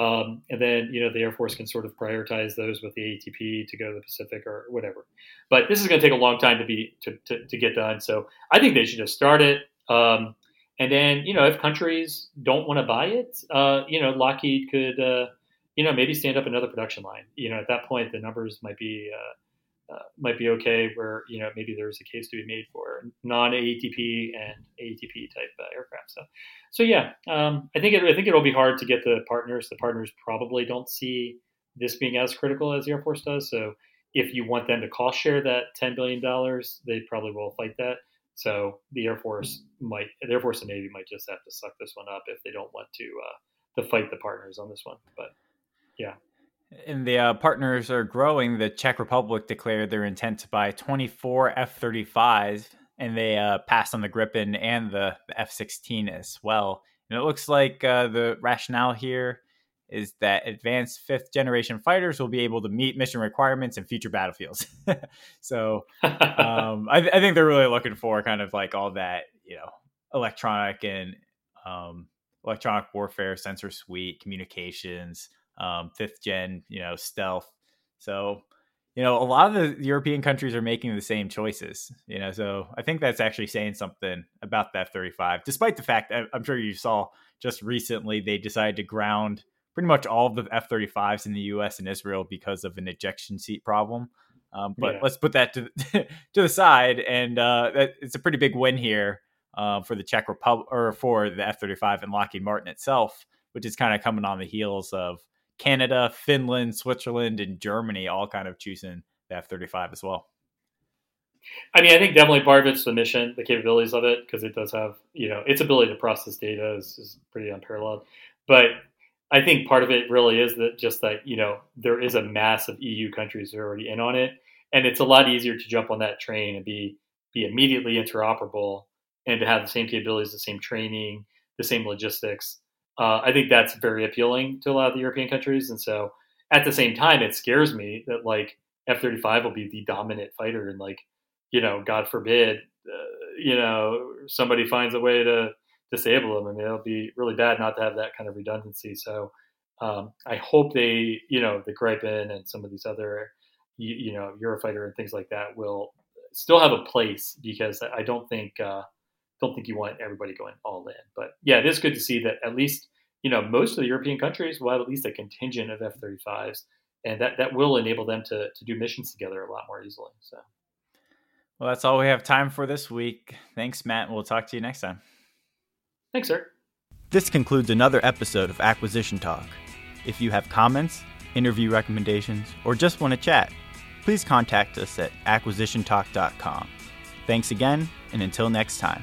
Um, and then, you know, the Air Force can sort of prioritize those with the ATP to go to the Pacific or whatever. But this is going to take a long time to be to, to, to, get done. So I think they should just start it. Um, and then, you know, if countries don't want to buy it, uh, you know, Lockheed could, uh, you know, maybe stand up another production line. You know, at that point, the numbers might be uh, uh, might be okay where you know maybe there's a case to be made for non-ATP and ATP type uh, aircraft. So, so yeah, um, I think it, I think it'll be hard to get the partners. The partners probably don't see this being as critical as the Air Force does. So, if you want them to cost share that ten billion dollars, they probably will fight that. So, the Air Force might, the Air Force and Navy might just have to suck this one up if they don't want to uh, to fight the partners on this one. But yeah. And the uh, partners are growing. The Czech Republic declared their intent to buy 24 F 35s, and they uh, passed on the Gripen and the, the F 16 as well. And it looks like uh, the rationale here is that advanced fifth generation fighters will be able to meet mission requirements in future battlefields. so um, I, I, think they're really looking for kind of like all that, you know, electronic and um, electronic warfare, sensor suite, communications, um, fifth gen, you know, stealth. So, you know, a lot of the European countries are making the same choices, you know, so I think that's actually saying something about the F 35, despite the fact that I'm sure you saw just recently they decided to ground pretty much all of the F 35s in the US and Israel because of an ejection seat problem. Um, but yeah. let's put that to, to the side. And uh, that, it's a pretty big win here uh, for the Czech Republic or for the F 35 and Lockheed Martin itself, which is kind of coming on the heels of Canada, Finland, Switzerland, and Germany all kind of choosing the F 35 as well. I mean, I think definitely part of it's the mission, the capabilities of it, because it does have, you know, its ability to process data is, is pretty unparalleled. But I think part of it really is that just that, you know, there is a mass of EU countries that are already in on it. And it's a lot easier to jump on that train and be be immediately interoperable and to have the same capabilities, the same training, the same logistics uh, I think that's very appealing to a lot of the European countries. And so at the same time, it scares me that like F 35 will be the dominant fighter. And like, you know, God forbid, uh, you know, somebody finds a way to disable them. I mean, it'll be really bad not to have that kind of redundancy. So um, I hope they, you know, the Gripen and some of these other, you, you, know, Eurofighter and things like that will still have a place because I don't think, uh, don't think you want everybody going all in. But yeah, it is good to see that at least you know most of the European countries will have at least a contingent of F-35s, and that that will enable them to to do missions together a lot more easily. So. Well, that's all we have time for this week. Thanks, Matt. We'll talk to you next time. Thanks, sir. This concludes another episode of Acquisition Talk. If you have comments, interview recommendations, or just want to chat, please contact us at acquisitiontalk.com. Thanks again, and until next time.